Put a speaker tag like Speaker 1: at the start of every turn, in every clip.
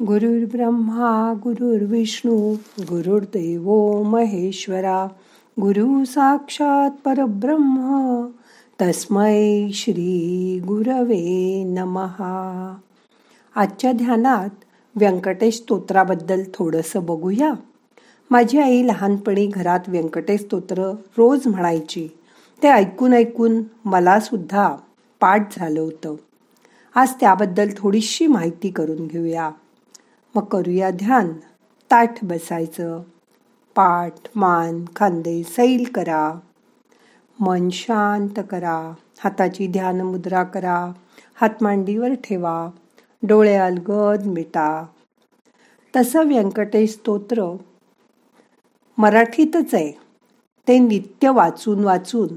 Speaker 1: गुरुर्ब्रह्मा गुरुर्विष्णू गुरुर्देव महेश्वरा गुरु साक्षात परब्रह्म तस्मै श्री गुरवे नमहा आजच्या ध्यानात व्यंकटेश स्तोत्राबद्दल थोडंसं बघूया. माझी आई लहानपणी घरात व्यंकटेश स्तोत्र रोज म्हणायची. ते ऐकून ऐकून मला सुद्धा पाठ झालं होतं. आज त्याबद्दल थोडीशी माहिती करून घेऊया. मग करूया ध्यान. ताठ बसायचं. पाठ मान खांदे सैल करा. मन शांत करा. हाताची ध्यान मुद्रा करा. हात मांडीवर ठेवा. डोळे अलगद मिटा. तसं व्यंकटेश स्तोत्र मराठीतच आहे. ते नित्य वाचून वाचून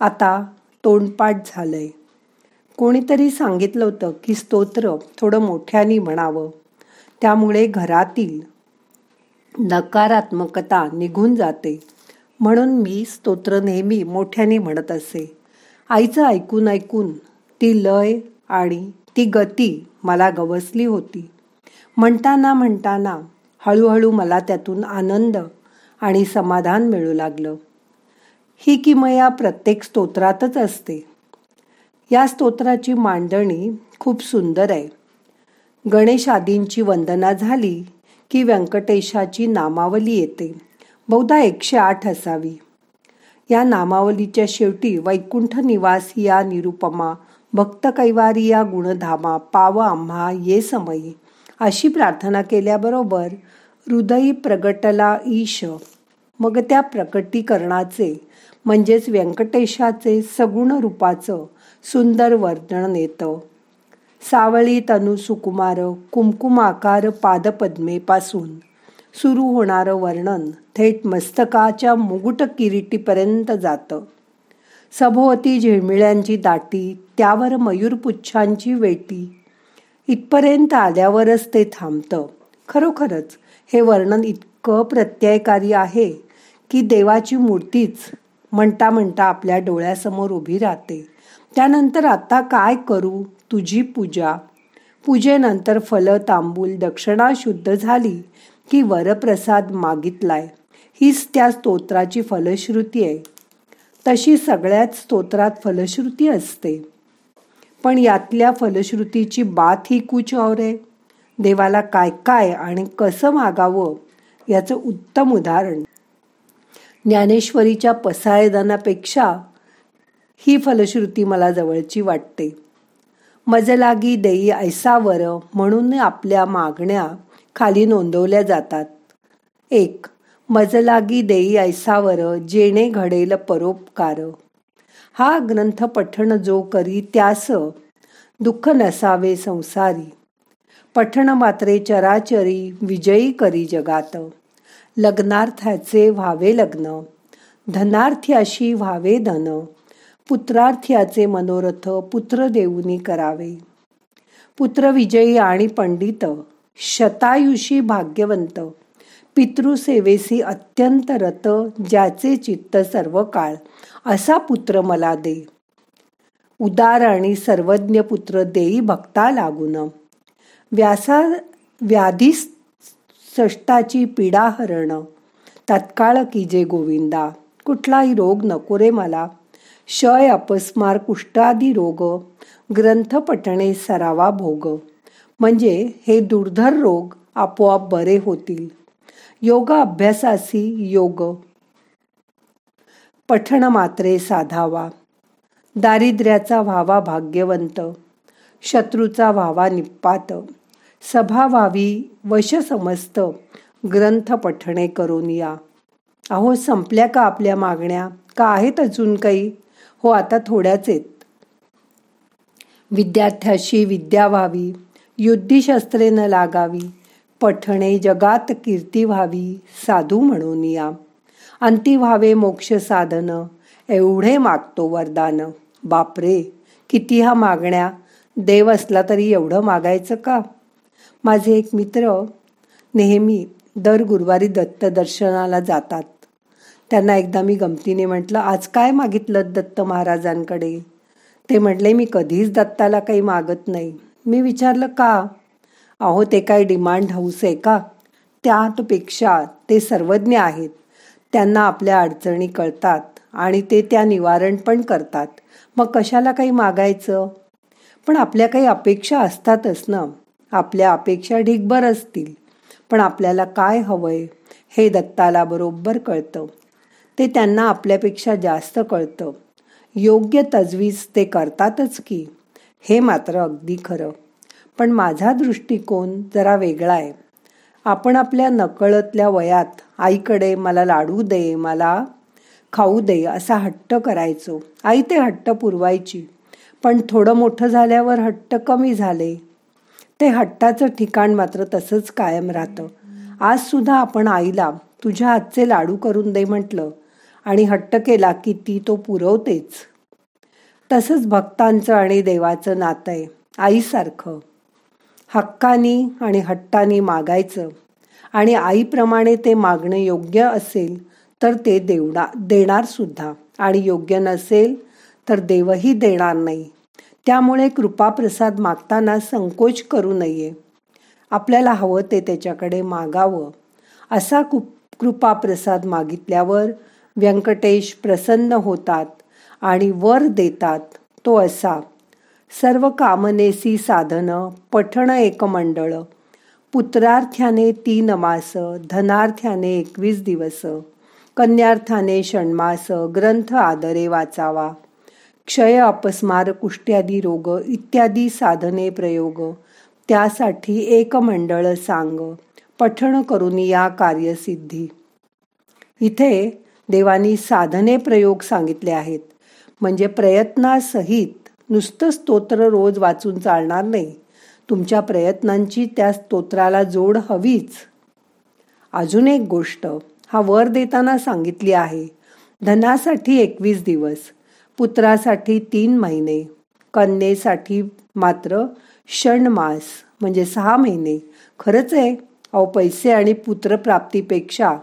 Speaker 1: आता तोंडपाठ झालंय. कोणीतरी सांगितलं होतं की स्तोत्र थोडं मोठ्याने म्हणावं. त्यामुळे घरातील नकारात्मकता निघून जाते. म्हणून मी स्तोत्र नेहमी मोठ्याने म्हणत असे. आईचं ऐकून ऐकून ती लय आणि ती गती मला गवसली होती. म्हणताना म्हणताना हळूहळू मला त्यातून आनंद आणि समाधान मिळू लागलं. ही किमया प्रत्येक स्तोत्रातच असते. या स्तोत्राची मांडणी खूप सुंदर आहे. गणेश आदींची वंदना झाली की व्यंकटेशाची नामावली येते. बहुधा एकशे आठ असावी. या नामावलीच्या शेवटी वैकुंठ निवास या निरुपमा भक्त कैवारी या गुणधामा पाव आम्हा ये समयी अशी प्रार्थना केल्याबरोबर हृदयी प्रगटला ईश. मग त्या प्रकटीकरणाचे म्हणजेच व्यंकटेशाचे सगुण रूपाचं सुंदर वर्णन येतं. सावळी तनु सुकुमार कुमकुमाकार पादपद्मेपासून. सुरू होणारं वर्णन थेट मस्तकाच्या मुगुट किरीटीपर्यंत जातं. सभोवती झिळमिळ्यांची दाटी त्यावर मयूरपुच्छांची वेटी. इथपर्यंत आल्यावरच ते थांबतं. खरोखरच हे वर्णन इतकं प्रत्ययकारी आहे की देवाची मूर्तीच म्हणता म्हणता आपल्या डोळ्यासमोर उभी राहते. त्यानंतर आता काय करू? तुझी पूजा. पूजेनंतर फल तांबूल दक्षिणा शुद्ध झाली की वरप्रसाद मागितलाय. हीच त्या स्तोत्राची फलश्रुती आहे. तशी सगळ्याच स्तोत्रात फलश्रुती असते. पण यातल्या फलश्रुतीची बात ही कुछ और आहे. देवाला काय काय आणि कसं मागावं याचं उत्तम उदाहरण. ज्ञानेश्वरीच्या पसायदानापेक्षा ही फलश्रुती मला जवळची वाटते. मजलागी देई ऐसावर म्हणून आपल्या मागण्या खाली नोंदवल्या जातात. एक मजलागी देई ऐसावर जेणे घडेल परोपकार. हा ग्रंथ पठण जो करी त्यास दुःख नसावे संसारी. पठण मात्रे चराचरी विजयी करी जगात. लग्नार्थाचे व्हावे लग्न धनार्थ्याशी व्हावे धन. पुत्रार्थ्याचे मनोरथ पुत्र देऊनी करावे. पुत्र विजयी आणि पंडित शतायुषी भाग्यवंत पितृसेवेसी अत्यंत रत ज्याचे चित्त सर्व काळ असा पुत्र मला दे. उदार आणि सर्वज्ञ पुत्र देई भक्ता लागून. व्यासा व्याधी सष्टाची पीडा हरण. तत्काळ की जे गोविंदा कुठलाही रोग नको रे मला. क्षय अपस्मार कुष्ठादी रोग ग्रंथपठणे सरावा भोग. म्हणजे हे दुर्धर रोग आपोआप बरे होतील. योग अभ्यासासी योग. पठण मात्रे साधावा. दारिद्र्याचा व्हावा भाग्यवंत. शत्रूचा व्हावा निपात. सभा व्हावी वश समस्त ग्रंथ पठणे करून या. अहो संपल्या का आपल्या मागण्या? का आहेत अजून काही? हो आता थोड्याच आहेत. विद्यार्थ्याशी विद्या व्हावी युद्धिशस्त्रे न लागावी पठणे जगात कीर्ती व्हावी साधू म्हणून या. अंती व्हावे मोक्ष साधन एवढे मागतो वरदान. बापरे किती हा मागण्या. देव असला तरी एवढं मागायचं का? माझे एक मित्र नेहमी दर गुरुवारी दत्त दर्शनाला जातात. त्यांना एकदा मी गमतीने म्हटलं आज काय मागितलं दत्त महाराजांकडे? ते म्हटले मी कधीच दत्ताला काही मागत नाही. मी विचारलं का? अहो ते काय डिमांड हाऊस आहे का? त्यातपेक्षा ते सर्वज्ञ आहेत. त्यांना आपल्या अडचणी कळतात आणि ते त्या निवारण पण करतात. मग कशाला काही मागायचं? पण आपल्या काही अपेक्षा असतातच ना. आपल्या अपेक्षा ढिगभर असतील. पण आपल्याला काय हवंय हे दत्ताला बरोबर कळतं. ते त्यांना आपल्यापेक्षा जास्त कळतं. योग्य तजवीज ते करतातच की. हे मात्र अगदी खरं. पण माझा दृष्टिकोन जरा वेगळा आहे. आपण आपल्या नकळतल्या वयात आईकडे मला लाडू दे मला खाऊ दे असा हट्ट करायचो. आई ते हट्ट पुरवायची. पण थोडं मोठं झाल्यावर हट्ट कमी झाले. ते हट्टाचं ठिकाण मात्र तसंच कायम राहतं. आज सुद्धा आपण आईला तुझ्या हातचे लाडू करून दे म्हटलं आणि हट्ट केला की ती तो पुरवतेच. तसंच भक्तांचं आणि देवाचं नातं आहे आईसारखं. हक्कानी आणि हट्टानी मागायचं. आणि आईप्रमाणे ते मागणे योग्य असेल तर ते देवडा देणार सुद्धा. आणि योग्य नसेल तर देवही देणार नाही. त्यामुळे कृपाप्रसाद मागताना संकोच करू नये. आपल्याला हवं ते त्याच्याकडे मागावं. असा कृपाप्रसाद मागितल्यावर व्यंकटेश प्रसन्न होतात आणि वर देतात तो असा सर्व कामनेसी साधनं पठण एक मंडळ पुत्रार्थ्याने तीन मास धनार्थ्याने एकवीस दिवस कन्यार्थाने षण्मास ग्रंथ आदरे वाचावा क्षय अपस्मार कुष्ट्यादी रोग इत्यादी साधने प्रयोग त्यासाठी एक मंडळ सांग पठण करून या कार्यसिद्धी. इथे देवानी साधने प्रयोग सांगितले आहेत. म्हणजे प्रयत्नासहित नुसतं स्तोत्र रोज वाचून चालणार नाही. तुमच्या प्रयत्नांची त्या स्तोत्राला जोड हवीच. अजून एक गोष्ट हा वर देताना सांगितली आहे. धनासाठी एकवीस दिवस पुत्रासाठी तीन महिने कन्येसाठी मात्र षणमास म्हणजे सहा महिने. खरंच आहे अहो पैसे आणि पुत्रप्राप्तीपेक्षा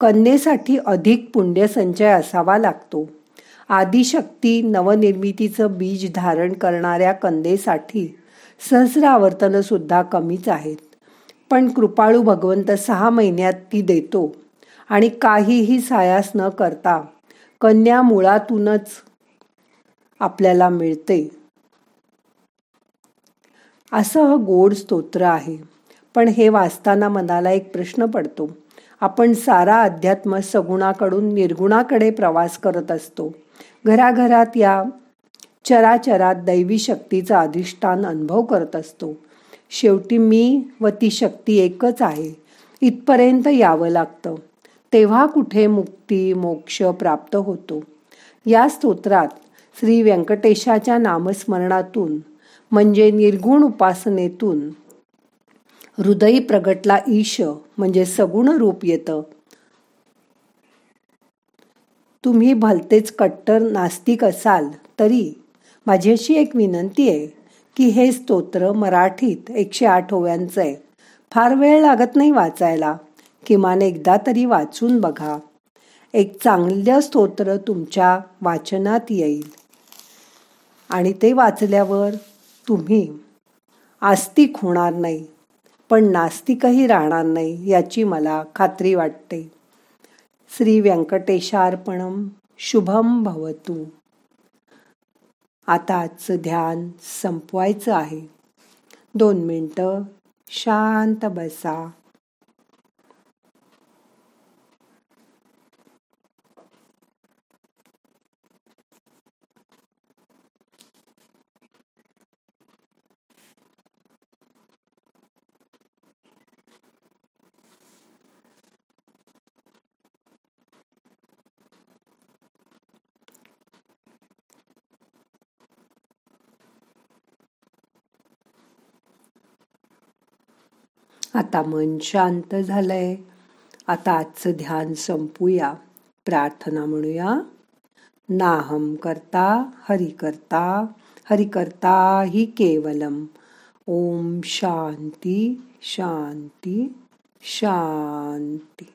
Speaker 1: कन्येसाठी अधिक पुण्यसंचय असावा लागतो. आदिशक्ती नवनिर्मितीचं बीज धारण करणाऱ्या कन्येसाठी सहस्रावर्तनंसुद्धा कमीच आहेत. पण कृपाळू भगवंत सहा महिन्यात ती देतो आणि काहीही सायास न करता कन्या मुळातूनच आपल्याला मिळते. असं गोड स्तोत्र आहे. पण हे वाचताना मनाला एक प्रश्न पडतो. आपण सारा अध्यात्म सगुणाकडून निर्गुणाकडे प्रवास करत असतो. घराघरात या चराचरात दैवी शक्तीचा अधिष्ठान अनुभव करत असतो. शेवटी मी व ती शक्ती एकच आहे. इथपर्यंत यावं लागतं. तेव्हा कुठे मुक्ती मोक्ष प्राप्त होतो. या स्तोत्रात श्री व्यंकटेशाच्या नामस्मरणातून म्हणजे निर्गुण उपासनेतून हृदयी प्रगटला ईश म्हणजे सगुण रूप येतं. तुम्ही भलतेच कट्टर नास्तिक असाल तरी माझी अशी एक विनंती आहे की हे स्तोत्र मराठीत एकशे आठ ओव्यांचं आहे. फार वेळ लागत नाही वाचायला किमान एकदा तरी वाचून बघा. एक चांगलं स्तोत्र तुमच्या वाचनात येईल. आणि ते वाचल्यावर तुम्ही आस्तिक होणार नाही. पण नास्तिकही राहणार नाही याची मला खात्री वाटते. श्री व्यंकटेशार्पणम शुभम भवतू. आता आजचं ध्यान संपवायचं आहे. दोन मिनटं शांत बसा. आता मन शांत झालंय. आता आजचं ध्यान संपूया. प्रार्थना म्हणूया. नाहम करता हरि करता हरि करता ही केवलम. ओम शांती शांती शांती.